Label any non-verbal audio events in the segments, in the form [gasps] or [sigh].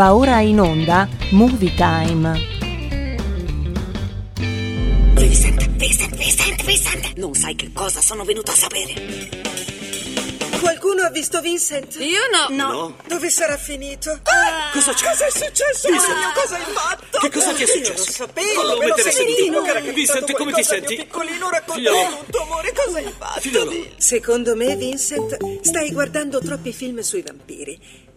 Va ora in onda Movie Time. Vincent, Vincent, Vincent, Vincent! Non sai che cosa sono venuto a sapere. Qualcuno ha visto Vincent? Io no. No. Dove sarà finito? Ah! cosa c'è? Cosa è successo? Vincent. Mio, cosa hai fatto? Che cosa ti è Io successo? Lo sapevo, Fallo me lo mettere che era capitato Vincent, come ti qualcosa al senti? mio piccolino, racconta Figliolo. tutto, amore, cosa hai fatto? Figliolo. Secondo me, Vincent, stai guardando troppi film sui vampiri.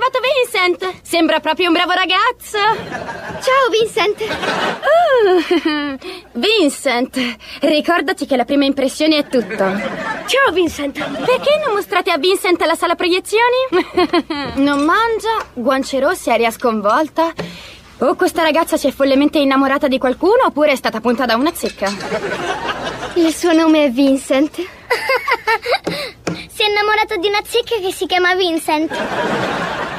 Arrivato Vincent. Sembra proprio un bravo ragazzo. Ciao, Vincent! Uh, [laughs] Vincent, ricordati che la prima impressione è tutto. Ciao Vincent. Perché non mostrate a Vincent la sala proiezioni? [laughs] non mangia, guance rosse, aria sconvolta. O questa ragazza si è follemente innamorata di qualcuno oppure è stata punta da una zecca. Il suo nome è Vincent. [laughs] si è innamorato di una zecca che si chiama Vincent.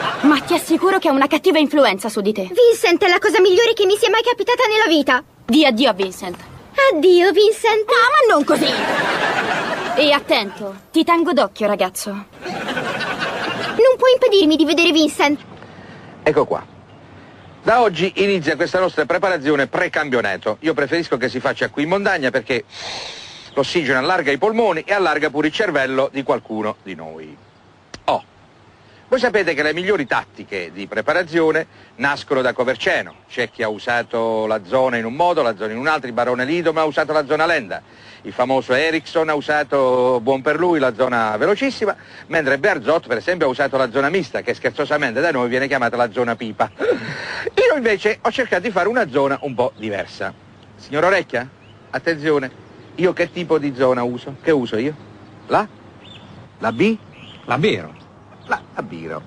Ma ti assicuro che ha una cattiva influenza su di te. Vincent è la cosa migliore che mi sia mai capitata nella vita. Di addio a Vincent. Addio, Vincent. Ah, ma non così! E attento, ti tengo d'occhio, ragazzo. Non puoi impedirmi di vedere Vincent. Ecco qua. Da oggi inizia questa nostra preparazione pre-campionato. Io preferisco che si faccia qui in montagna perché l'ossigeno allarga i polmoni e allarga pure il cervello di qualcuno di noi. Voi sapete che le migliori tattiche di preparazione nascono da Coverceno. C'è chi ha usato la zona in un modo, la zona in un altro, il barone Lido ma ha usato la zona lenta. Il famoso Ericsson ha usato, buon per lui, la zona velocissima, mentre Bearzot per esempio ha usato la zona mista, che scherzosamente da noi viene chiamata la zona pipa. [laughs] Io invece ho cercato di fare una zona un po' diversa. Signor Orecchia, attenzione, io che tipo di zona uso? Che uso io? La? La B? La Biro. La, la Biro.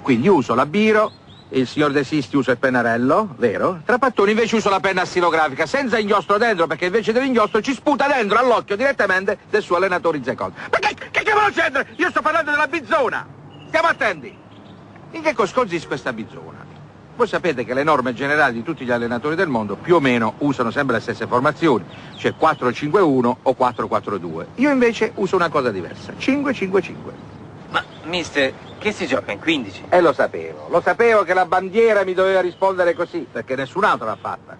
Quindi uso la Biro, il signor De Sisti usa il pennarello, vero? Trapattoni invece uso la penna stilografica, senza inchiostro dentro, perché invece dell'inchiostro ci sputa dentro all'occhio direttamente del suo allenatore Zecol. Ma che, che, vuole c'entra? Io sto parlando della bizzona! Stiamo attenti! In che cosa consiste questa bizzona? Voi sapete che le norme generali di tutti gli allenatori del mondo più o meno usano sempre le stesse formazioni, cioè 4-5-1 o 4-4-2. Io invece uso una cosa diversa, 5-5-5. Ma, mister, che si gioca in 15? E lo sapevo, lo sapevo che la bandiera mi doveva rispondere così, perché nessun altro l'ha fatta.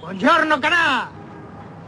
Buongiorno Canà!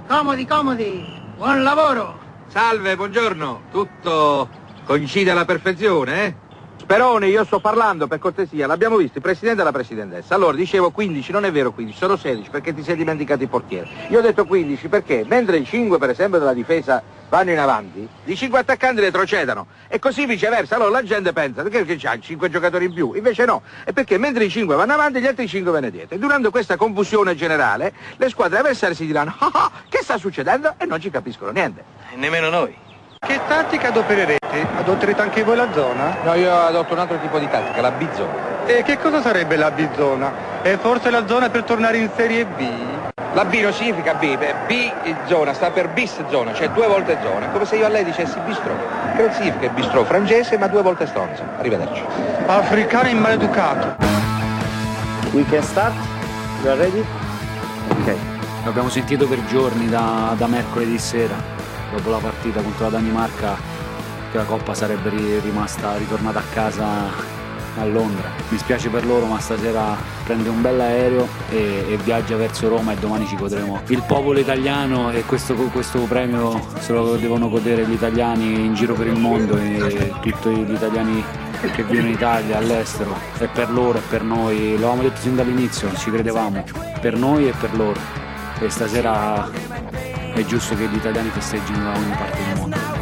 Comodi, comodi! Buon lavoro! Salve, buongiorno. Tutto coincide alla perfezione, eh? Sperone, io sto parlando, per cortesia, l'abbiamo visto, il presidente e la presidentessa. Allora, dicevo 15, non è vero 15, sono 16, perché ti sei dimenticato il portiere. Io ho detto 15 perché, mentre i 5, per esempio, della difesa vanno in avanti, i 5 attaccanti retrocedano. E così viceversa. Allora la gente pensa, perché che c'ha 5 giocatori in più? Invece no, è perché mentre i 5 vanno avanti, gli altri 5 vanno dietro. E durante questa confusione generale, le squadre avversarie si diranno, ah, ah, che sta succedendo? E non ci capiscono niente. E nemmeno noi. Che tattica adopererete? Adotterete anche voi la zona? No, io adotto un altro tipo di tattica, la bizzona. E che cosa sarebbe la B-zona? È forse la zona per tornare in Serie B? La B non significa B, beh, B zona sta per bis zona, cioè due volte zona. È come se io a lei dicessi bistrò, che non significa bistrò francese, ma due volte stronzo. Arrivederci. Africano in maleducato. We can start? You are ready? Ok. L'abbiamo sentito per giorni da, da mercoledì sera, dopo la partita contro la Danimarca, che la Coppa sarebbe ri- rimasta ritornata a casa a Londra. Mi spiace per loro, ma stasera prende un bel aereo e, e viaggia verso Roma e domani ci godremo. Il popolo italiano e questo, questo premio se lo devono godere gli italiani in giro per il mondo e tutti gli italiani che vivono in Italia, all'estero. È per loro e per noi, lo avevamo detto sin dall'inizio, ci credevamo, per noi e per loro. E stasera è giusto che gli italiani festeggino da ogni parte del mondo.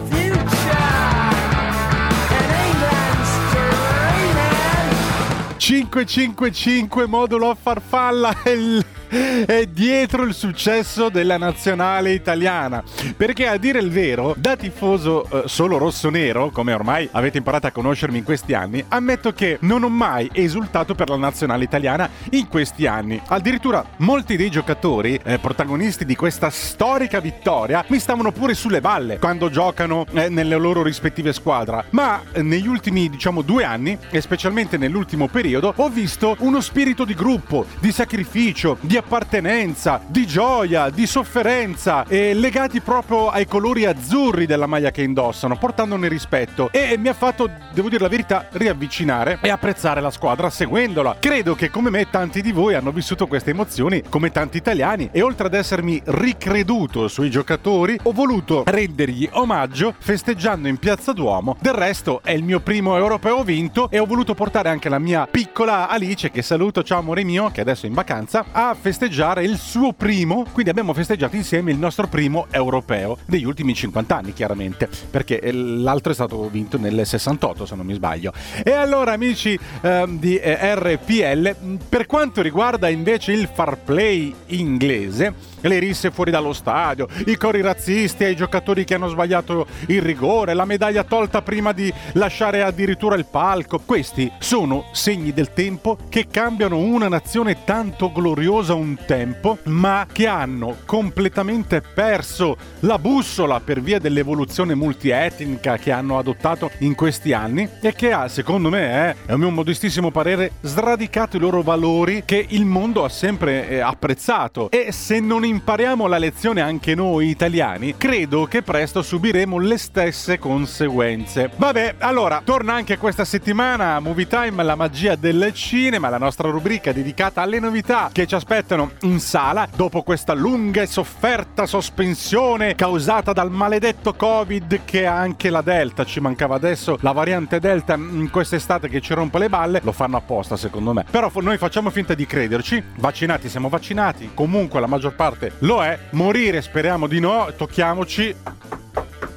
555 modulo a farfalla [laughs] il- è dietro il successo della nazionale italiana. Perché a dire il vero, da tifoso eh, solo rosso-nero, come ormai avete imparato a conoscermi in questi anni, ammetto che non ho mai esultato per la nazionale italiana in questi anni. Addirittura molti dei giocatori, eh, protagonisti di questa storica vittoria, mi stavano pure sulle balle quando giocano eh, nelle loro rispettive squadre. Ma eh, negli ultimi, diciamo, due anni, e specialmente nell'ultimo periodo, ho visto uno spirito di gruppo, di sacrificio, di appartenenza, di gioia, di sofferenza, e legati proprio ai colori azzurri della maglia che indossano, portandone rispetto. E mi ha fatto, devo dire la verità, riavvicinare e apprezzare la squadra seguendola. Credo che come me tanti di voi hanno vissuto queste emozioni come tanti italiani e oltre ad essermi ricreduto sui giocatori, ho voluto rendergli omaggio festeggiando in Piazza Duomo. Del resto è il mio primo europeo vinto e ho voluto portare anche la mia piccola Alice, che saluto, ciao amore mio, che adesso è in vacanza, a festeggiare il suo primo, quindi abbiamo festeggiato insieme il nostro primo europeo degli ultimi 50 anni, chiaramente, perché eh, l'altro è stato vinto nel 68, se non mi sbaglio. E allora, amici ehm, di eh, RPL, mh, per quanto riguarda invece il far play inglese, le risse fuori dallo stadio, i cori razzisti ai giocatori che hanno sbagliato il rigore, la medaglia tolta prima di lasciare addirittura il palco. Questi sono segni del tempo che cambiano una nazione tanto gloriosa tempo, ma che hanno completamente perso la bussola per via dell'evoluzione multietnica che hanno adottato in questi anni e che ha, secondo me, eh, è un mio modestissimo parere, sradicato i loro valori che il mondo ha sempre eh, apprezzato. E se non impariamo la lezione anche noi italiani, credo che presto subiremo le stesse conseguenze. Vabbè, allora, torna anche questa settimana Movie Time la magia del cinema, la nostra rubrica dedicata alle novità che ci aspettano in sala dopo questa lunga e sofferta sospensione causata dal maledetto Covid che anche la Delta. Ci mancava adesso la variante Delta in quest'estate che ci rompe le balle. Lo fanno apposta, secondo me. Però noi facciamo finta di crederci. Vaccinati siamo vaccinati. Comunque la maggior parte lo è. Morire speriamo di no. Tocchiamoci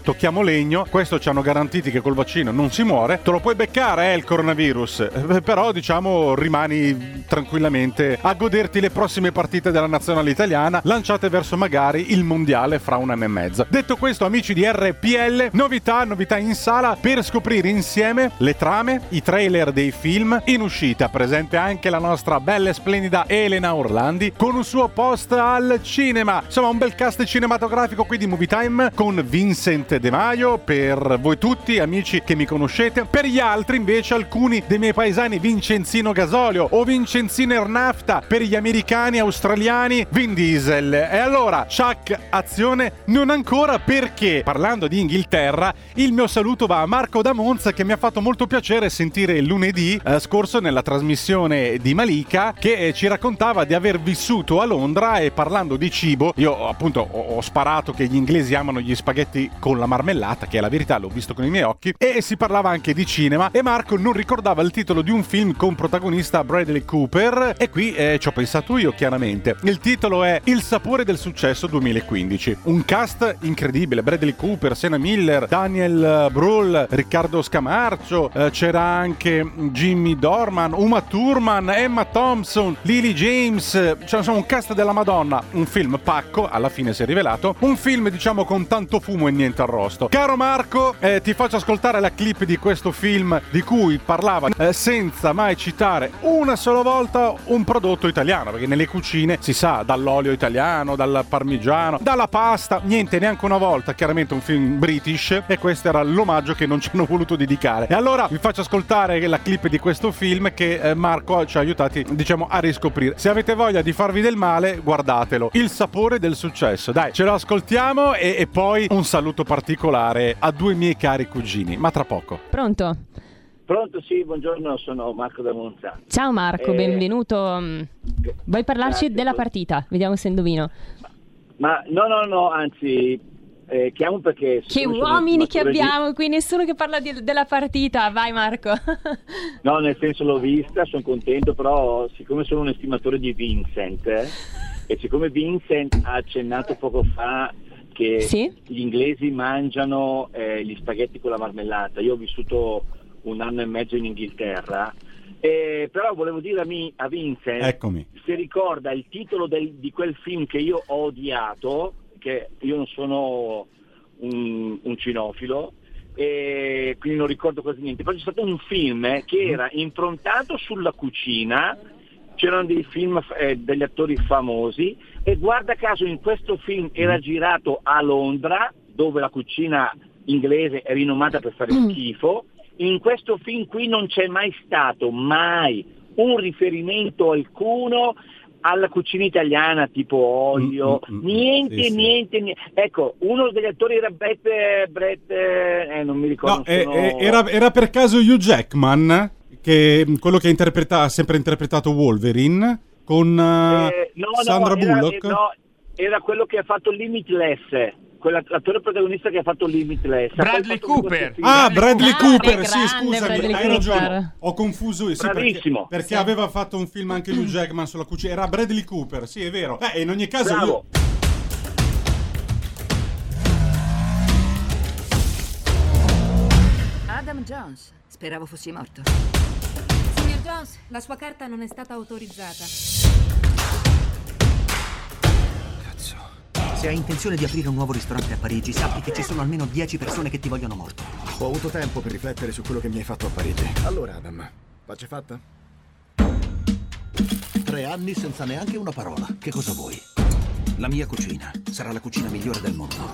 tocchiamo legno, questo ci hanno garantiti che col vaccino non si muore, te lo puoi beccare eh, il coronavirus, Eh, però diciamo rimani tranquillamente a goderti le prossime partite della nazionale italiana lanciate verso magari il mondiale fra un anno e mezzo. Detto questo amici di RPL, novità, novità in sala per scoprire insieme le trame, i trailer dei film, in uscita presente anche la nostra bella e splendida Elena Orlandi con un suo post al cinema, insomma un bel cast cinematografico qui di Movie Time con Vincent De Maio per voi tutti amici che mi conoscete, per gli altri invece alcuni dei miei paesani Vincenzino Gasolio o Vincenzino Ernafta, per gli americani, australiani Vin Diesel. E allora, Chuck, azione, non ancora perché parlando di Inghilterra, il mio saluto va a Marco da Monza che mi ha fatto molto piacere sentire lunedì eh, scorso nella trasmissione di Malika che eh, ci raccontava di aver vissuto a Londra e parlando di cibo, io appunto ho, ho sparato che gli inglesi amano gli spaghetti con la marmellata, che è la verità, l'ho visto con i miei occhi, e si parlava anche di cinema e Marco non ricordava il titolo di un film con protagonista Bradley Cooper e qui eh, ci ho pensato io chiaramente. Il titolo è Il sapore del successo 2015. Un cast incredibile, Bradley Cooper, Sena Miller, Daniel Brühl, Riccardo Scamarcio, eh, c'era anche Jimmy Dorman, Uma Thurman, Emma Thompson, Lily James, cioè insomma un cast della Madonna, un film pacco, alla fine si è rivelato, un film diciamo con tanto fumo e niente arrosto. Caro Marco, eh, ti faccio ascoltare la clip di questo film di cui parlava eh, senza mai citare una sola volta un prodotto italiano, perché nelle cucine si sa dall'olio italiano, dal parmigiano, dalla pasta, niente, neanche una volta, chiaramente un film british e questo era l'omaggio che non ci hanno voluto dedicare. E allora vi faccio ascoltare la clip di questo film che eh, Marco ci ha aiutati, diciamo, a riscoprire. Se avete voglia di farvi del male, guardatelo. Il sapore del successo. Dai, ce lo ascoltiamo e, e poi un saluto particolare a due miei cari cugini, ma tra poco. Pronto? Pronto, sì, buongiorno, sono Marco da Monza. Ciao Marco, Eh, benvenuto. Vuoi parlarci grazie, della partita? Vediamo se indovino. Ma no, no, no, anzi, eh, chiamo perché... Che uomini che abbiamo, qui nessuno che parla di- della partita. Vai Marco. No, nel senso l'ho vista, sono contento, però siccome sono un estimatore di Vincent, eh, e siccome Vincent ha accennato poco fa che Sì? gli inglesi mangiano eh, gli spaghetti con la marmellata. Io ho vissuto un anno e mezzo in Inghilterra, eh, però volevo dire a, mi- a Vincent Eccomi. se ricorda il titolo del- di quel film che io ho odiato, che io non sono un, un cinofilo, e quindi non ricordo quasi niente, però c'è stato un film eh, che era improntato sulla cucina, c'erano dei film eh, degli attori famosi e guarda caso in questo film era girato a Londra, dove la cucina inglese è rinomata per fare schifo, in questo film qui non c'è mai stato, mai, un riferimento alcuno alla cucina italiana tipo olio, niente, sì, sì. niente, niente. Ecco, uno degli attori era Brett, Brett eh, non mi ricordo. No, eh, sono- eh, era, era per caso Hugh Jackman, che, quello che ha sempre interpretato Wolverine, con eh, Eh, no, no, Sandra era, Bullock. eh, no, era quello che ha fatto Limitless, l'attore protagonista che ha fatto Limitless. Bradley Cooper. Ah, Bradley Ah, Cooper, che sì, grande scusami, Bradley hai Cooper. ragione. Ho confuso io, sì, perché, Bravissimo. perché aveva fatto un film anche Hugh Jackman sulla cucina. Era Bradley Cooper, sì, è vero. Beh, in ogni caso Bravo. io Adam Jones. Speravo fossi morto. Jones, la sua carta non è stata autorizzata. Se hai intenzione di aprire un nuovo ristorante a Parigi, sappi che ci sono almeno 10 persone che ti vogliono morto. Ho avuto tempo per riflettere su quello che mi hai fatto a Parigi. Allora, Adam, pace fatta? Tre anni senza neanche una parola. Che cosa vuoi? La mia cucina sarà la cucina migliore del mondo.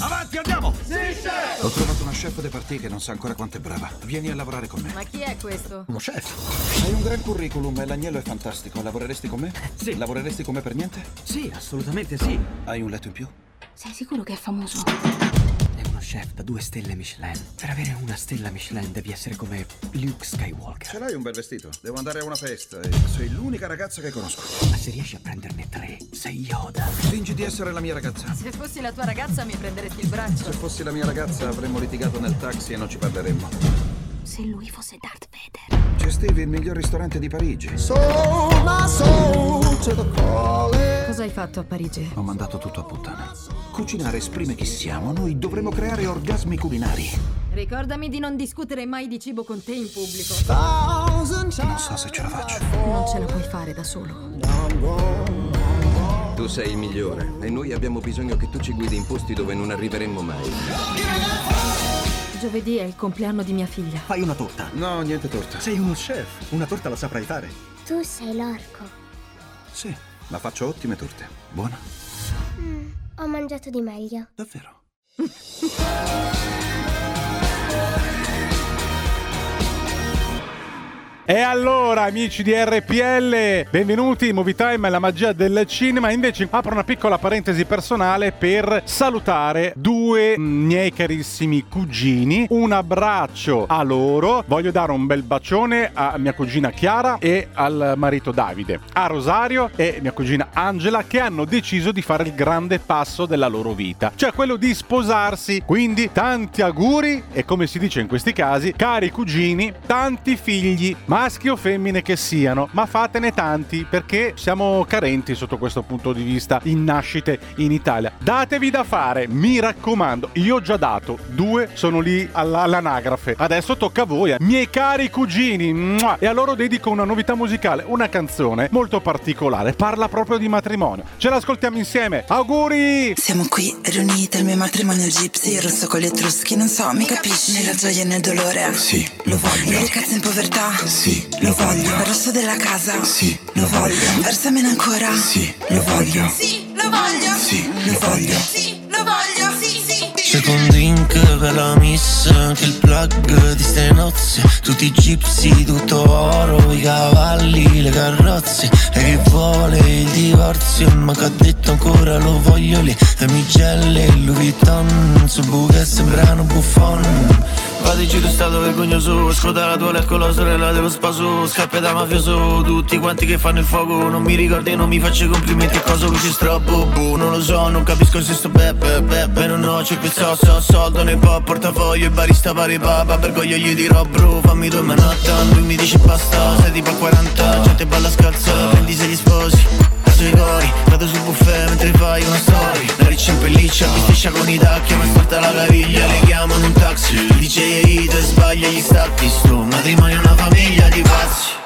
Avanti, andiamo! Ho trovato una chef de partie che non sa ancora quanto è brava. Vieni a lavorare con me. Ma chi è questo? Uno chef. Hai un gran curriculum e l'agnello è fantastico. Lavoreresti con me? Sì. Lavoreresti con me per niente? Sì, assolutamente sì. Hai un letto in più? Sei sicuro che è famoso? Chef da due stelle Michelin. Per avere una stella Michelin devi essere come Luke Skywalker. Ce l'hai un bel vestito? Devo andare a una festa e sei l'unica ragazza che conosco. Ma se riesci a prenderne tre, sei Yoda. Fingi di essere la mia ragazza. Se fossi la tua ragazza mi prenderesti il braccio. Se fossi la mia ragazza avremmo litigato nel taxi e non ci parleremmo. Se lui fosse Darth Vader. Gestivi il miglior ristorante di Parigi. Cosa hai fatto a Parigi? Ho mandato tutto a puttana. Cucinare esprime chi siamo, noi dovremmo creare orgasmi culinari. Ricordami di non discutere mai di cibo con te in pubblico. Non so se ce la faccio. Non ce la puoi fare da solo. Tu sei il migliore e noi abbiamo bisogno che tu ci guidi in posti dove non arriveremmo mai. Giovedì è il compleanno di mia figlia. Fai una torta. No, niente torta. Sei uno chef. Una torta la saprai fare. Tu sei l'orco. Sì, ma faccio ottime torte. Buona. Mm, ho mangiato di meglio. Davvero? [laughs] E allora, amici di RPL, benvenuti in Movie Time, la magia del cinema. Invece apro una piccola parentesi personale per salutare due miei carissimi cugini. Un abbraccio a loro. Voglio dare un bel bacione a mia cugina Chiara e al marito Davide. A Rosario e mia cugina Angela che hanno deciso di fare il grande passo della loro vita, cioè quello di sposarsi. Quindi tanti auguri e come si dice in questi casi, cari cugini, tanti figli, maschi o femmine che siano, ma fatene tanti perché siamo carenti sotto questo punto di vista in nascite in Italia. Datevi da fare, mi raccomando. Io ho già dato, due sono lì alla- all'anagrafe. Adesso tocca a voi, eh. miei cari cugini. mua! E a loro dedico una novità musicale, una canzone molto particolare. Parla proprio di matrimonio. Ce l'ascoltiamo insieme. Auguri! Siamo qui riunite al mio matrimonio gypsy Il rosso con gli etruschi, non so, mi capisci? Nella gioia e nel dolore Sì, lo voglio. Le ragazze in povertà Sì, Lo voglio. Il rosso della casa. Sì, lo voglio. Versamene ancora. Sì, lo voglio. Sì, lo voglio. Sì, lo voglio. Sì, lo voglio. Sì, sì. Secondo drink per la miss Anche il plug di ste nozze. Tutti i gypsy, tutto oro I cavalli, le carrozze. E che vuole il divorzio Ma che ha detto ancora lo voglio Le damigelle, il Louis Vuitton Sul buche sembrano buffon Vado giro stato vergognoso Scoda la tua con la sorella dello spaso Scappe da mafioso. Tutti quanti che fanno il fuoco Non mi ricordo e non mi faccio complimenti cosa luce strappo boh, Non lo so, non capisco se sto beppe beppe Non ho c'è quel so, so, soldo nel pop Portafoglio, il barista pare papa Vergoglia gli dirò bro Fammi due Manhattan Lui mi dice basta Sei tipo a 40 Gente balla scalza Prendi se gli sposi Cori Vado sul buffet mentre fai una story. La riccia in pelliccia, bisticcia con i tacchi Ma storta la caviglia, le chiamano un taxi Il DJ è hito e sbaglia gli stacchi. Sto matrimonio è una famiglia di pazzi.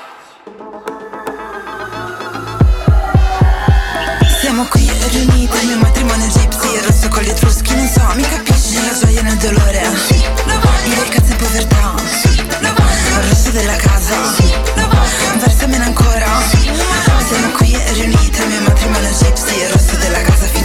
Siamo qui riuniti, il mio matrimonio è gypsy Il rosso con gli etruschi, non so, mi capisci? La gioia nel dolore. Il cazzo e povertà. Il rosso della casa. Versamene ancora. Siamo qui riuniti, il mio matrimonio gypsy Il rosso della casa non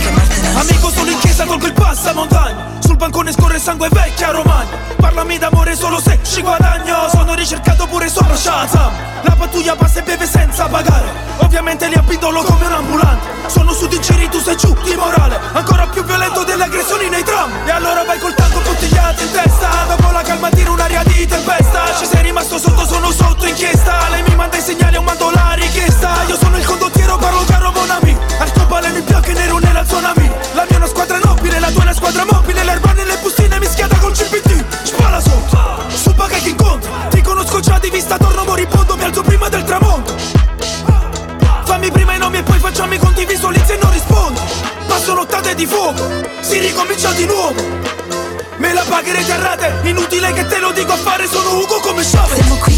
Amico sono in chiesa con quel passamontagna Sul bancone scorre sangue vecchia romagna. Parlami d'amore solo se ci guadagno. Sono ricercato pure sopra Shazam. La pattuglia passa e beve senza pagare. Ovviamente li abbindolo come un ambulante. Sono su di giri, tu sei giù di morale. Ancora più violento delle aggressioni nei tram. E allora vai col tanco puntigliato in testa. Dopo la calma tira un'aria di tempesta. Ci sei rimasto sotto, sono sotto inchiesta. Lei mi manda i segnali, io mando la richiesta. Io sono il condottiero, parlo caro Bonami Arcobaleno in bianco e nero nella zona mia La mia è una squadra nobile, la tua è una squadra mobile L'erba nelle bustine mischiata col CPT Spala sotto, su paga che incontro. Ti conosco già di vista, torno moribondo Mi alzo prima del tramonto. Fammi prima i nomi e poi facciamo i conti Visualizzo e non rispondo. Passo nottate di fuoco, si ricomincia di nuovo. Me la pagherete a rate, inutile che te lo dico a fare Sono Ugo come Sciave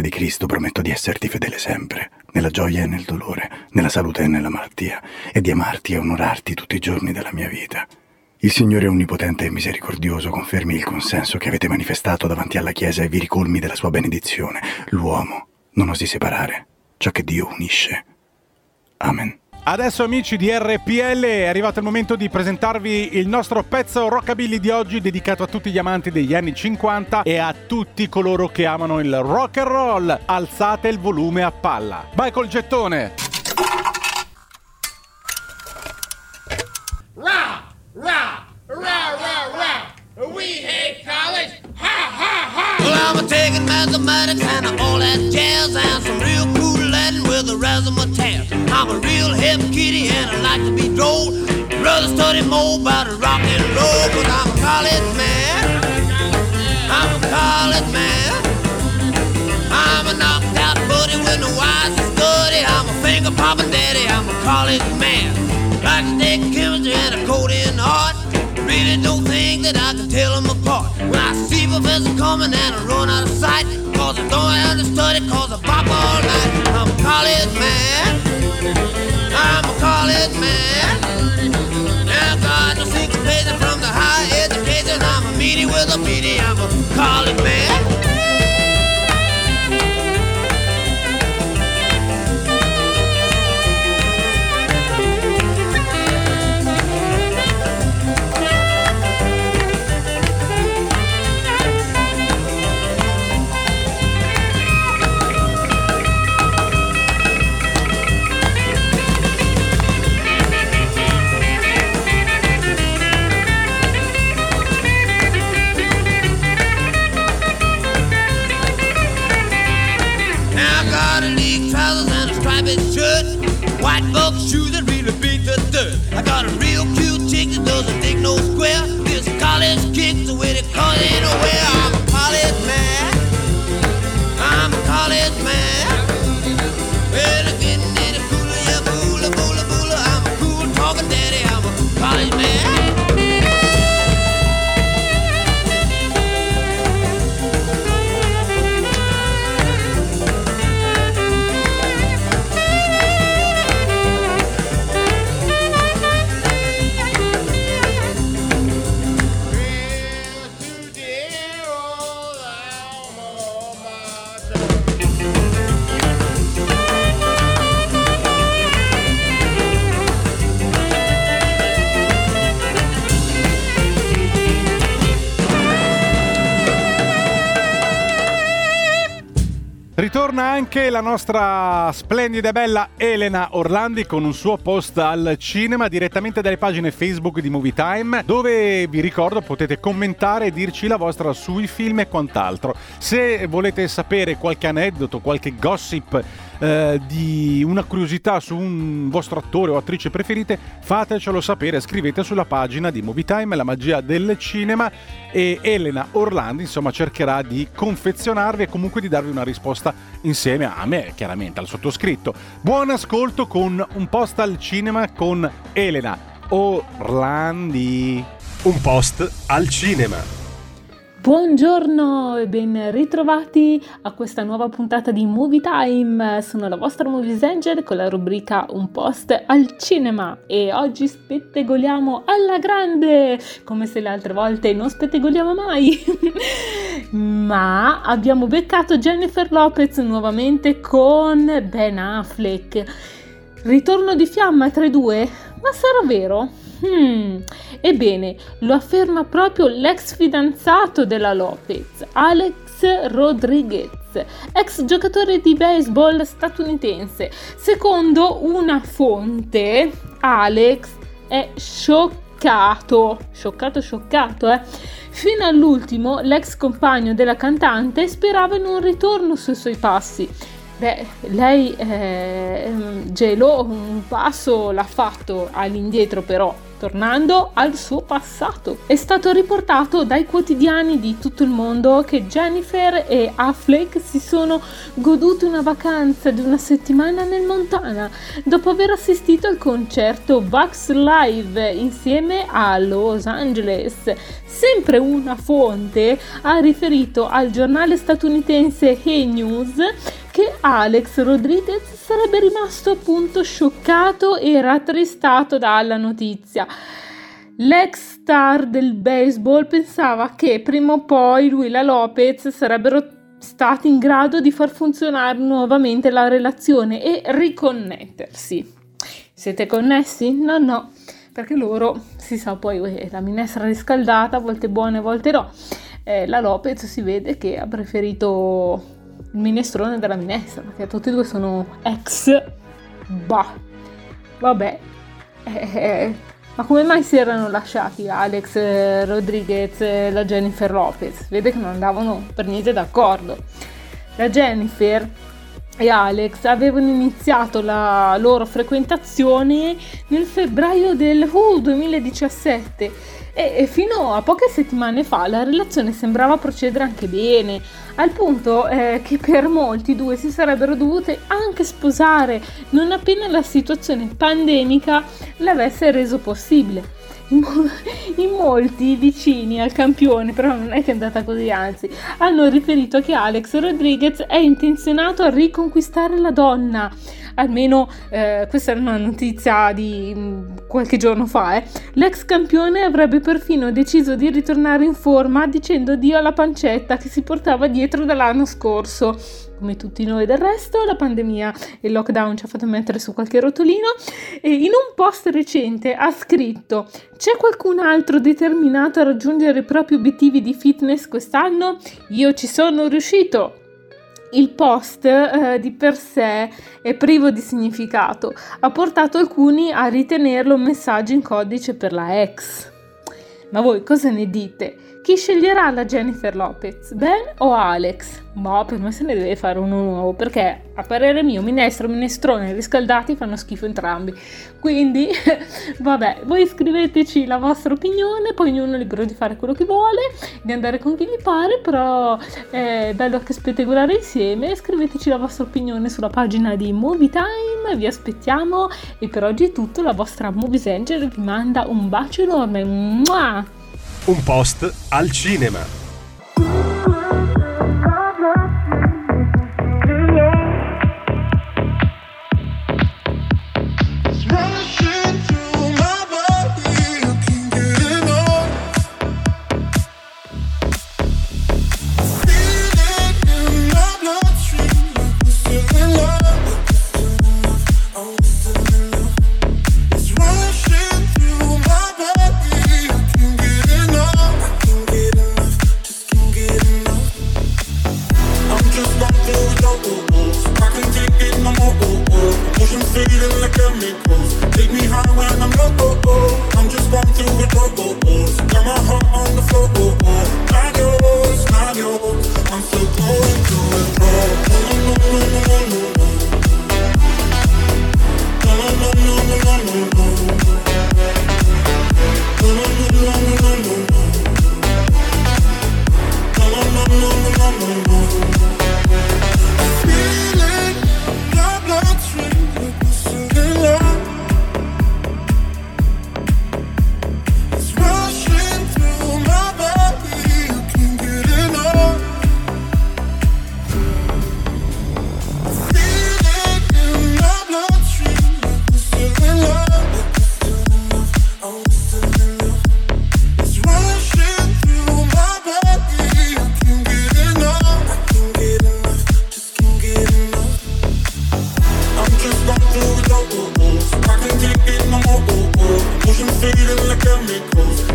grazia di Cristo prometto di esserti fedele sempre, nella gioia e nel dolore, nella salute e nella malattia, e di amarti e onorarti tutti i giorni della mia vita. Il Signore Onnipotente e Misericordioso confermi il consenso che avete manifestato davanti alla Chiesa e vi ricolmi della sua benedizione. L'uomo non osi separare ciò che Dio unisce. Amen. Adesso amici di RPL è arrivato il momento di presentarvi il nostro pezzo rockabilly di oggi dedicato a tutti gli amanti degli anni 50 e a tutti coloro che amano il rock and roll. Alzate il volume a palla. Vai col gettone. Rah, rah, rah, rah, rah. We hate college. Ha, ha, ha. Well, I'm a taking mathematics and all that jazz and some real with a razzmatazz. I'm a real hip kitty and I like to be droll. Rather study more about rock and roll, cause I'm a college man. I'm a college man. I'm a knocked out buddy with no wise to study. I'm a finger popping daddy. I'm a college man. Like to take chemistry and a code in art. Really don't think that I can tell them apart. When I see professor coming and I run out of sight, cause I don't have to study, cause I pop all night. I'm a college man. I'm a college man. Now God no syncopated from the high education. I'm a meaty with a meaty. I'm a college man. I got a real cute chick that doesn't dig no square. This college kick's the way to call it anywhere. Oh, Ritorna anche la nostra splendida e bella Elena Orlandi con un suo post al cinema direttamente dalle pagine Facebook di Movie Time, dove vi ricordo potete commentare e dirci la vostra sui film e quant'altro. Se volete sapere qualche aneddoto, qualche gossip eh, di una curiosità su un vostro attore o attrice preferite, fatecelo sapere, scrivete sulla pagina di Movie Time, la magia del cinema e Elena Orlandi insomma cercherà di confezionarvi e comunque di darvi una risposta insieme a me chiaramente al sottoscritto. Buon ascolto con un post al cinema con Elena Orlandi. Un post al cinema. Buongiorno e ben ritrovati a questa nuova puntata di Movie Time. Sono la vostra Movies Angel con la rubrica Un post al cinema e oggi spettegoliamo alla grande, come se le altre volte non spettegoliamo mai. [laughs] Ma abbiamo beccato Jennifer Lopez nuovamente con Ben Affleck. Ritorno di fiamma 3-2? Ma sarà vero? Hmm. Ebbene, lo afferma proprio l'ex fidanzato della Lopez, Alex Rodriguez, ex giocatore di baseball statunitense. Secondo una fonte, Alex è scioccato, scioccato, scioccato, eh. Fino all'ultimo, l'ex compagno della cantante sperava in un ritorno sui suoi passi. Beh, lei, eh, Gelo, un passo l'ha fatto all'indietro però, tornando al suo passato. È stato riportato dai quotidiani di tutto il mondo che Jennifer e Affleck si sono goduti una vacanza di una settimana nel Montana dopo aver assistito al concerto Vax Live insieme a Los Angeles. Sempre una fonte ha riferito al giornale statunitense Hey News che Alex Rodriguez sarebbe rimasto appunto scioccato e rattristato dalla notizia. L'ex star del baseball pensava che prima o poi lui e la Lopez sarebbero stati in grado di far funzionare nuovamente la relazione e riconnettersi. Siete connessi? No, no, perché loro, si sa poi, eh, la minestra riscaldata, a volte buona, a volte no. Eh, la Lopez si vede che ha preferito il minestrone della minestra, perché tutti e due sono ex. Bah, vabbè. Eh, eh, ma come mai si erano lasciati Alex eh, Rodriguez e la Jennifer Lopez? Vede che non andavano per niente d'accordo. La Jennifer e Alex avevano iniziato la loro frequentazione nel febbraio del uh, 2017 e, fino a poche settimane fa la relazione sembrava procedere anche bene, al punto eh, che per molti due si sarebbero dovute anche sposare non appena la situazione pandemica l'avesse reso possibile. [laughs] In, molti vicini al campione, però non è che è andata così, anzi, hanno riferito che Alex Rodriguez è intenzionato a riconquistare la donna. Almeno eh, questa è una notizia di mm, qualche giorno fa. Eh. L'ex campione avrebbe perfino deciso di ritornare in forma dicendo Dio alla pancetta che si portava dietro dall'anno scorso come tutti noi del resto, la pandemia e il lockdown ci ha fatto mettere su qualche rotolino e in un post recente ha scritto c'è qualcun altro determinato a raggiungere i propri obiettivi di fitness quest'anno? Io ci sono riuscito! Il post eh, di per sé è privo di significato, ha portato alcuni a ritenerlo un messaggio in codice per la ex. Ma voi cosa ne dite? Chi sceglierà la Jennifer Lopez? Ben o Alex? Boh, per me se ne deve fare uno nuovo perché a parere mio minestro e minestrone riscaldati fanno schifo entrambi. Quindi, [laughs] vabbè, voi scriveteci la vostra opinione, poi ognuno è libero di fare quello che vuole, di andare con chi gli pare, però è bello anche spettacolare insieme. Scriveteci la vostra opinione sulla pagina di Movie Time, vi aspettiamo e per oggi è tutto, la vostra Movies Angel vi manda un bacio enorme. Mua! Un post al cinema. chemicals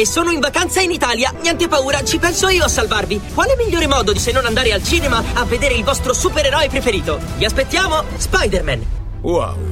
e sono in vacanza in Italia. Niente paura, ci penso io a salvarvi. Quale migliore modo se non andare al cinema a vedere il vostro supereroe preferito? Vi aspettiamo, Spider-Man! Wow!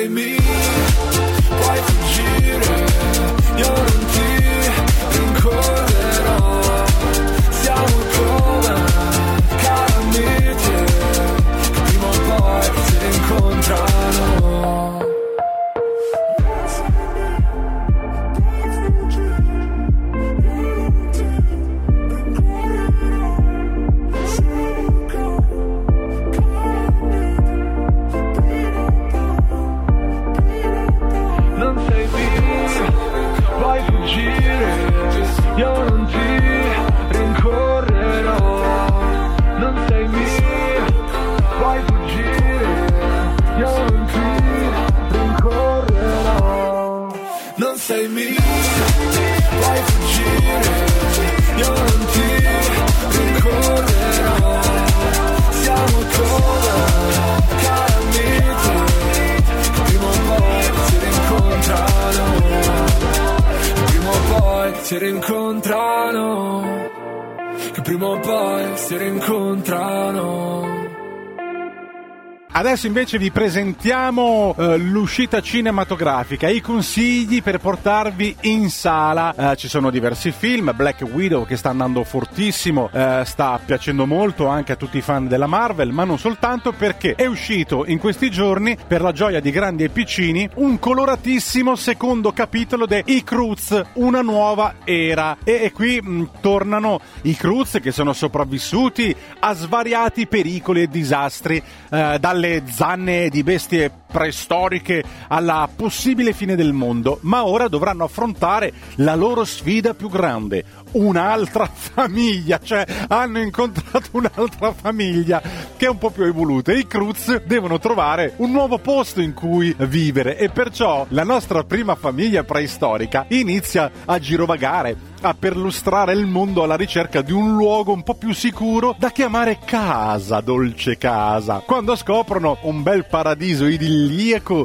take me. Si rincontrano. Che prima o poi si rincontrano. Adesso invece vi presentiamo eh, l'uscita cinematografica, i consigli per portarvi in sala. Eh, ci sono diversi film, Black Widow che sta andando fortissimo, eh, sta piacendo molto anche a tutti i fan della Marvel, ma non soltanto perché è uscito in questi giorni, per la gioia di grandi e piccini, un coloratissimo secondo capitolo di I Cruz, una nuova era. E, e qui mh, tornano i Cruz che sono sopravvissuti a svariati pericoli e disastri, eh, dalle zanne di bestie preistoriche alla possibile fine del mondo, ma ora dovranno affrontare la loro sfida più grande, un'altra [laughs] famiglia, cioè hanno incontrato un'altra famiglia che è un po' più evoluta. I Cruz devono trovare un nuovo posto in cui vivere e perciò la nostra prima famiglia preistorica inizia a girovagare a perlustrare il mondo alla ricerca di un luogo un po' più sicuro da chiamare casa, dolce casa. Quando scoprono un bel paradiso idilliaco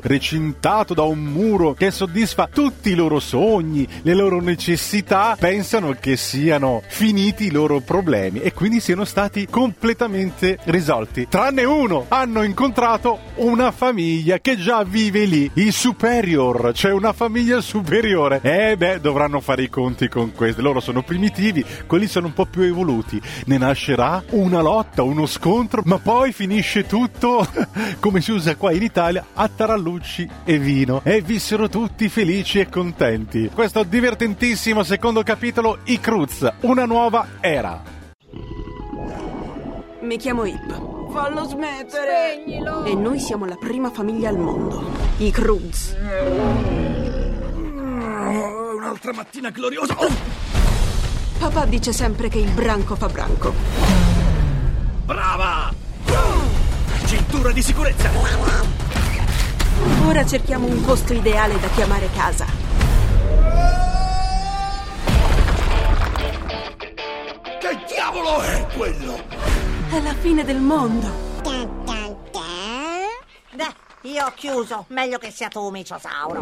recintato da un muro che soddisfa tutti i loro sogni, le loro necessità, pensano che siano finiti i loro problemi e quindi siano stati completamente risolti. Tranne uno, hanno incontrato una famiglia che già vive lì, i superior, cioè una famiglia superiore. E beh, dovranno fare i conti con questo. Loro sono primitivi, quelli sono un po' più evoluti. Ne nascerà una lotta, uno scontro, ma poi finisce tutto [laughs] come si usa qua in Italia a tarallucci e vino. E vissero tutti felici e contenti. Questo divertentissimo secondo capitolo, I Cruz, una nuova era. Mi chiamo Ip. Fallo smettere! Spegnilo! E noi siamo la prima famiglia al mondo. I Cruz. Un'altra mattina gloriosa. Oh! Papà dice sempre che il branco fa branco. Brava! Cintura di sicurezza! Ora cerchiamo un posto ideale da chiamare casa. Che diavolo è quello? È la fine del mondo. Beh, io ho chiuso. Meglio che sia tu, miciosauro.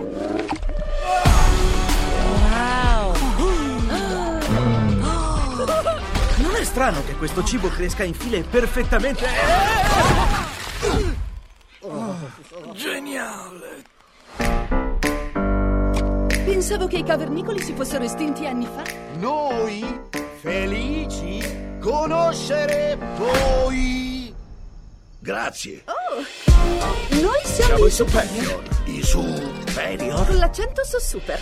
Non è strano che questo cibo cresca in file perfettamente. Oh, geniale! Pensavo che i cavernicoli si fossero estinti anni fa. Noi felici conoscere voi. Grazie. Oh, noi siamo, Siamo i superior. I superior? con l'accento su super.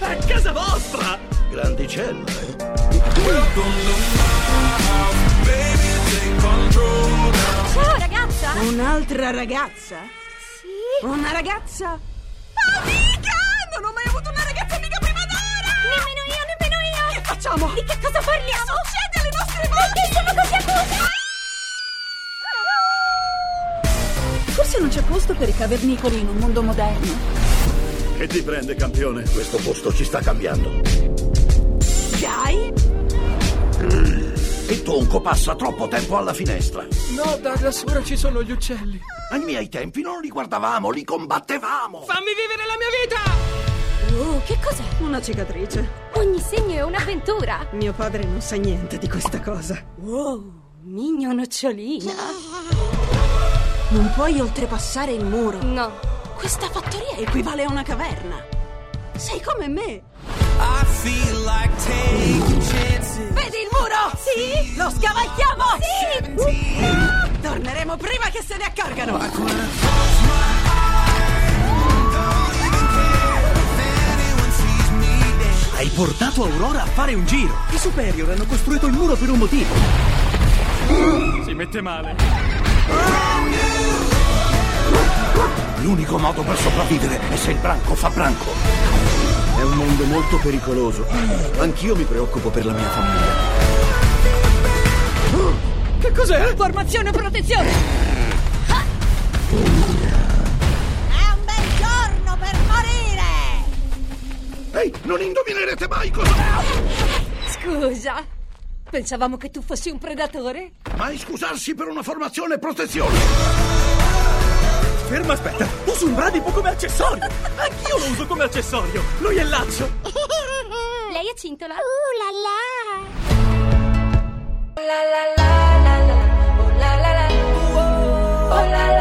A casa vostra! Grandicella, eh? Ciao ragazza! Un'altra ragazza? Sì? Una ragazza? Amica! Non ho mai avuto una ragazza amica prima d'ora! Nemmeno io, nemmeno io! Che facciamo? Di che cosa parliamo? Che succede alle nostre mani? Perché siamo così accusi? Forse non c'è posto per i cavernicoli in un mondo moderno. Che ti prende, campione? Questo posto ci sta cambiando. Guy? Il tonco passa troppo tempo alla finestra. No, Douglas, ora ci sono gli uccelli. Ai miei tempi non li guardavamo, li combattevamo. Fammi vivere la mia vita! Oh, che cos'è? Una cicatrice. Ogni segno è un'avventura. Mio padre non sa niente di questa cosa. Wow, migno nocciolina. Non puoi oltrepassare il muro. No. Questa fattoria equivale a una caverna. Sei come me. Vedi il muro? Sì. Lo scavalchiamo? Sì. Torneremo prima che se ne accorgano. Hai portato Aurora a fare un giro. I superior hanno costruito il muro per un motivo. Si mette male. L'unico modo per sopravvivere è se il branco fa branco. E un mondo molto pericoloso. Anch'io mi preoccupo per la mia famiglia. Che cos'è? Formazione protezione! È un bel giorno per morire! Ehi, non indovinerete mai cosa... Scusa, pensavamo che tu fossi un predatore? Mai scusarsi per una formazione e protezione! Ferma, aspetta! Uso un bradipo come accessorio! Anch'io lo uso come accessorio! Lui è il laccio! Lei è cintola? Uh la la! La la la la la, oh la la la, oh la la la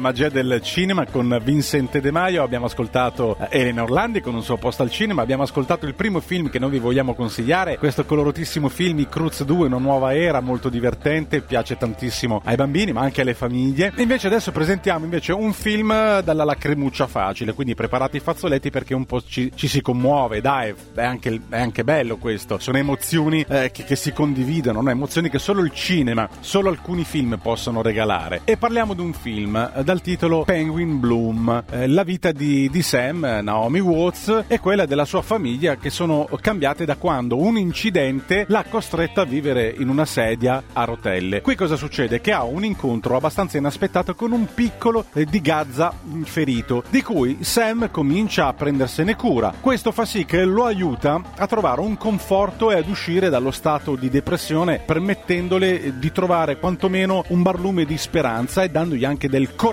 magia del cinema con Vincent De Maio. Abbiamo ascoltato eh, Elena Orlandi con un suo posto al cinema. Abbiamo ascoltato il primo film che noi vi vogliamo consigliare. Questo coloratissimo film, I Cruz 2, una nuova era, molto divertente. Piace tantissimo ai bambini, ma anche alle famiglie. Invece adesso presentiamo invece un film dalla lacrimuccia facile. Quindi preparate i fazzoletti perché un po' ci, ci si commuove. Dai, è anche, è anche bello questo. Sono emozioni eh, che, che si condividono, no? emozioni che solo il cinema, solo alcuni film possono regalare. E parliamo di un film eh, dal titolo Penguin Bloom, eh, la vita di, di Sam, eh, Naomi Watts e quella della sua famiglia che sono cambiate da quando un incidente l'ha costretta a vivere in una sedia a rotelle. Qui cosa succede? Che ha un incontro abbastanza inaspettato con un piccolo eh, di Gaza mm, ferito, di cui Sam comincia a prendersene cura. Questo fa sì che lo aiuta a trovare un conforto e ad uscire dallo stato di depressione, permettendole eh, di trovare quantomeno un barlume di speranza e dandogli anche del coraggio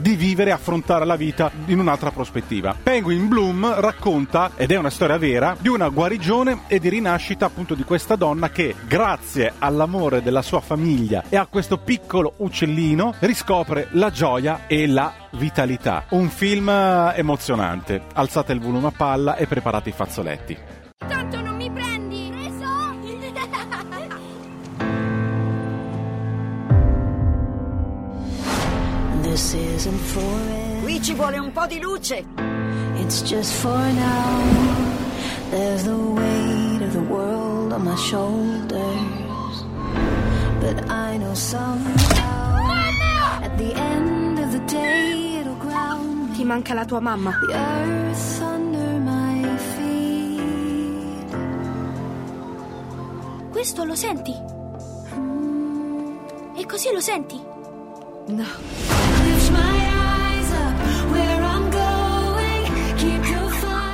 di vivere e affrontare la vita in un'altra prospettiva. Penguin Bloom racconta, ed è una storia vera, di una guarigione e di rinascita appunto di questa donna che, grazie all'amore della sua famiglia e a questo piccolo uccellino, riscopre la gioia e la vitalità. Un film eh, emozionante. Alzate il volume a palla e preparate i fazzoletti. Tanto Qui ci vuole un po' di luce. It's just for now. There's the weight of the world on my shoulders. But I know somehow at the end of the day it'll ground. Ti manca la tua mamma. The earth's under my feet. Questo lo senti? Mm. E così lo senti? No.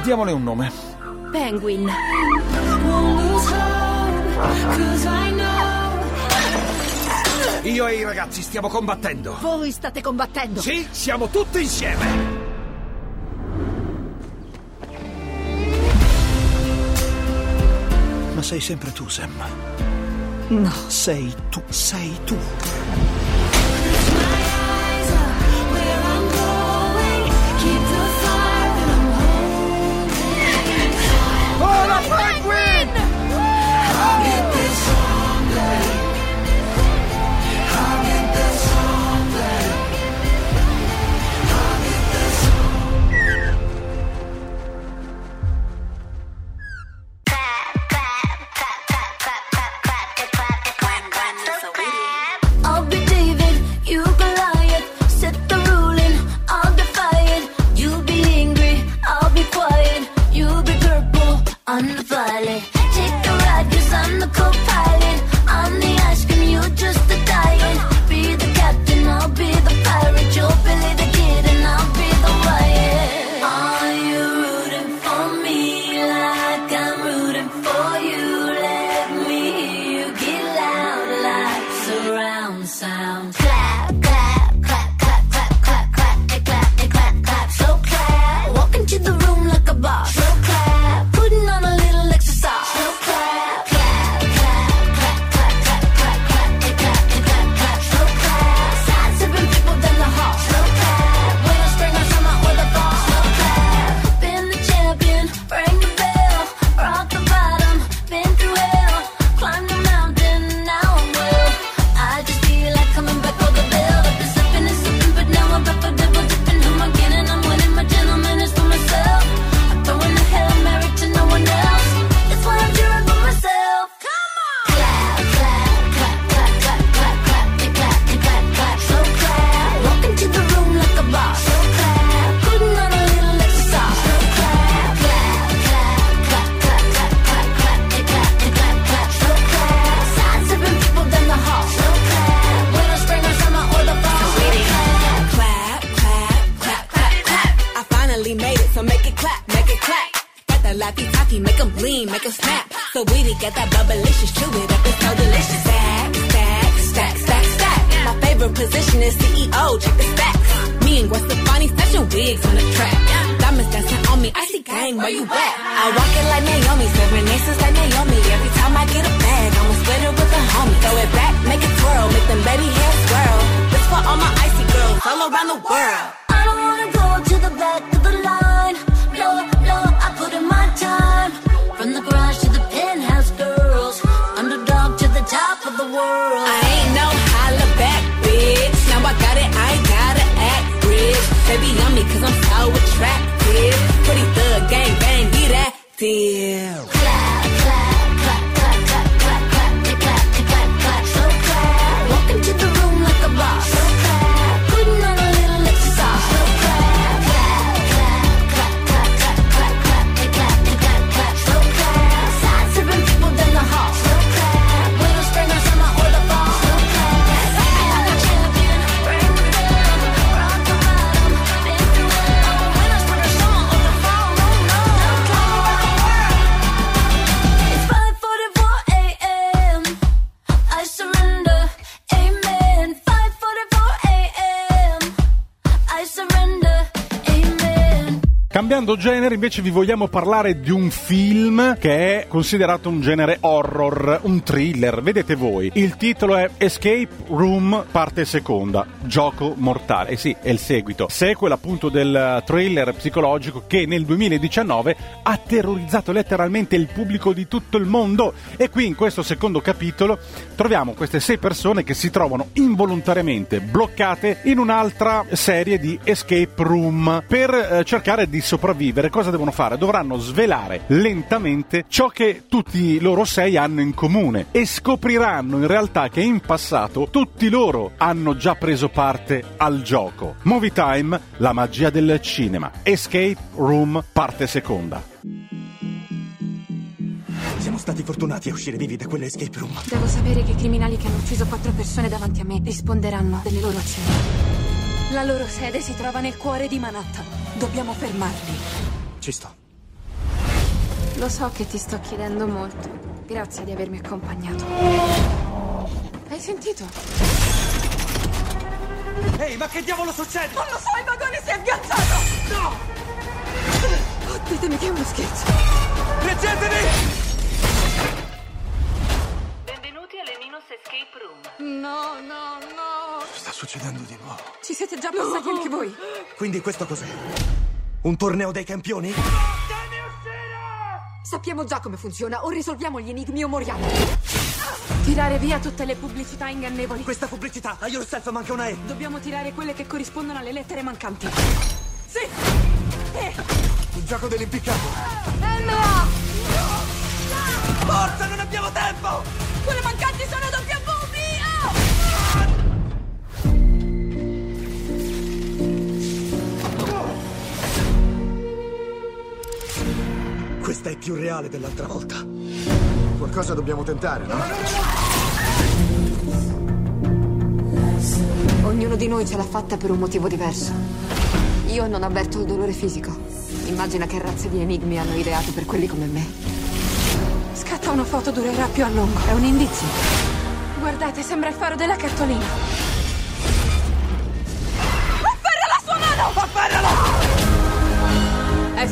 Diamole un nome. Penguin. Io e i ragazzi stiamo combattendo. Voi state combattendo? Sì, siamo tutti insieme. Ma sei sempre tu, Sam. No. Sei tu, sei tu. cambiando genere, invece vi vogliamo parlare di un film che è considerato un genere horror, un thriller, vedete voi. Il titolo è Escape Room parte seconda, gioco mortale. Eh sì, è il seguito. Sequel appunto del thriller psicologico che nel 2019 ha terrorizzato letteralmente il pubblico di tutto il mondo e qui in questo secondo capitolo troviamo queste sei persone che si trovano involontariamente bloccate in un'altra serie di escape room per eh, cercare di sopravvivere sopravvivere cosa devono fare? Dovranno svelare lentamente ciò che tutti loro sei hanno in comune e scopriranno in realtà che in passato tutti loro hanno già preso parte al gioco. Movie Time, la magia del cinema. Escape Room, parte seconda. Siamo stati fortunati a uscire vivi da quell'escape room. Devo sapere che i criminali che hanno ucciso quattro persone davanti a me risponderanno delle loro azioni. La loro sede si trova nel cuore di Manhattan. Dobbiamo fermarli. Ci sto. Lo so che ti sto chiedendo molto. Grazie di avermi accompagnato. Hai sentito? Ehi, ma che diavolo succede? Non lo so, il vagone si è avviazzato! No! Oh, ditemi che è uno scherzo. Reggetevi! Benvenuti alle Minus Escape Room. No, no. Succedendo di nuovo. Ci siete già passati [gasps] anche voi. Quindi questo cos'è? Un torneo dei campioni? Sappiamo già come funziona. O risolviamo gli enigmi o moriamo. Tirare via tutte le pubblicità ingannevoli. Questa pubblicità, a yourself manca una E. Dobbiamo tirare quelle che corrispondono alle lettere mancanti. Sì! Eh, Il gioco dell'impiccato. MA! Forza, non abbiamo tempo! Quelle mancanti Questa è più reale dell'altra volta. Qualcosa dobbiamo tentare, no? Ognuno di noi ce l'ha fatta per un motivo diverso. Io non avverto il dolore fisico. Immagina che razze di enigmi hanno ideato per quelli come me. Scatta una foto, durerà più a lungo. È un indizio. Guardate, sembra il faro della cartolina.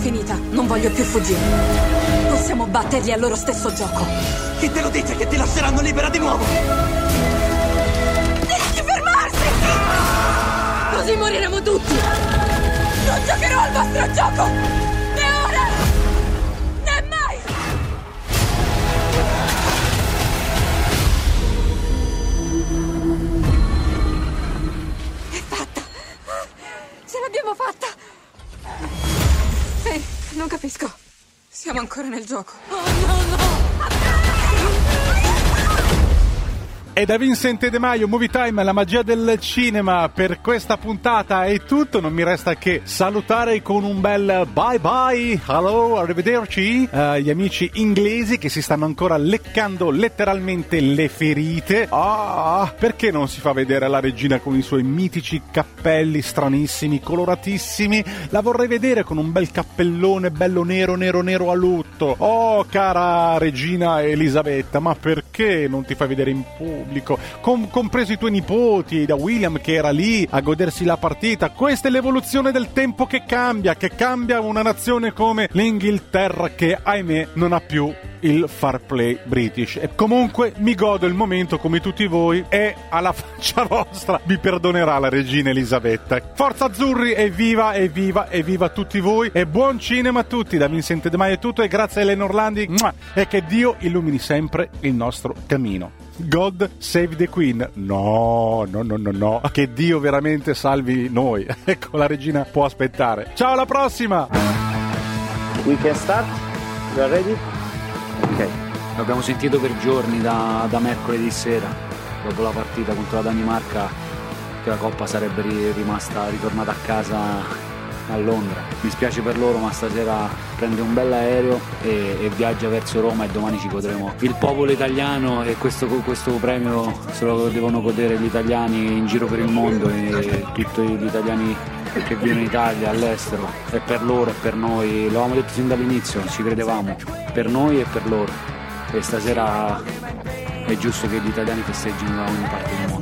Finita, non voglio più fuggire. Possiamo batterli al loro stesso gioco. Chi te lo dice che ti lasceranno libera di nuovo? Devi fermarsi! Così moriremo tutti! Non giocherò al vostro gioco! Ancora nel gioco. Oh no, no! E da Vincent De Maio, Movie Time, la magia del cinema. Per questa puntata è tutto. Non mi resta che salutare con un bel bye bye, hello, arrivederci. eh, gli amici inglesi che si stanno ancora leccando letteralmente le ferite. Ah, perché non si fa vedere la regina con i suoi mitici cappelli stranissimi, coloratissimi? La vorrei vedere con un bel cappellone bello nero, nero, nero a lutto. Oh, cara regina Elisabetta, ma perché non ti fai vedere in pubblico? Com- compreso i tuoi nipoti, da William che era lì a godersi la partita. Questa è l'evoluzione del tempo che cambia, che cambia una nazione come l'Inghilterra che, ahimè, non ha più il far play british. E comunque mi godo il momento come tutti voi e alla faccia [laughs] vostra mi perdonerà la regina Elisabetta. Forza Azzurri, evviva, evviva, evviva tutti voi e buon cinema a tutti. Da Vincente De Maio è tutto e grazie a Elena Orlandi e che Dio illumini sempre il nostro cammino. God save the Queen. No, no, no, no, no. Che Dio veramente salvi noi. [laughs] Ecco, la regina può aspettare. Ciao, alla prossima! We can start? You are ready? Ok. L'abbiamo sentito per giorni da, da mercoledì sera, dopo la partita contro la Danimarca, che la Coppa sarebbe ri- rimasta ritornata a casa a Londra. Mi spiace per loro, ma stasera prende un bel aereo e, e viaggia verso Roma e domani ci godremo. Il popolo italiano e questo, questo premio se lo devono godere gli italiani in giro per il mondo e tutti gli italiani che vivono in Italia, all'estero. È per loro e per noi, lo avevamo detto sin dall'inizio, ci credevamo, per noi e per loro. E stasera è giusto che gli italiani festeggino da ogni parte del mondo.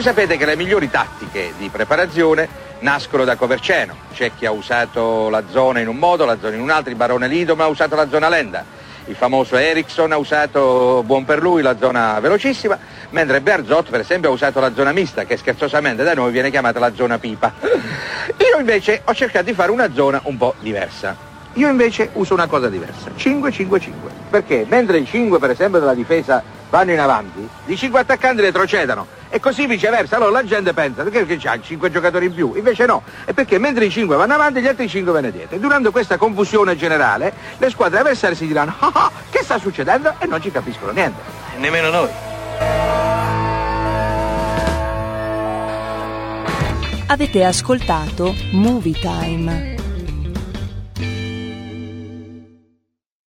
Voi sapete che le migliori tattiche di preparazione nascono da Coverceno. C'è chi ha usato la zona in un modo, la zona in un altro, il barone Lidom ha usato la zona lenta. Il famoso Ericsson ha usato buon per lui la zona velocissima, mentre Bearzot per esempio ha usato la zona mista, che scherzosamente da noi viene chiamata la zona pipa. Io invece ho cercato di fare una zona un po' diversa. Io invece uso una cosa diversa, 5-5-5. Perché mentre i 5 per esempio della difesa vanno in avanti, i 5 attaccanti retrocedono e così viceversa. Allora la gente pensa perché, perché c'ha 5 giocatori in più, invece no, è perché mentre i 5 vanno avanti gli altri 5 vanno dietro. E durante questa confusione generale le squadre avversarie si diranno ah, ah, che sta succedendo e non ci capiscono niente. Nemmeno noi. Avete ascoltato Movie Time.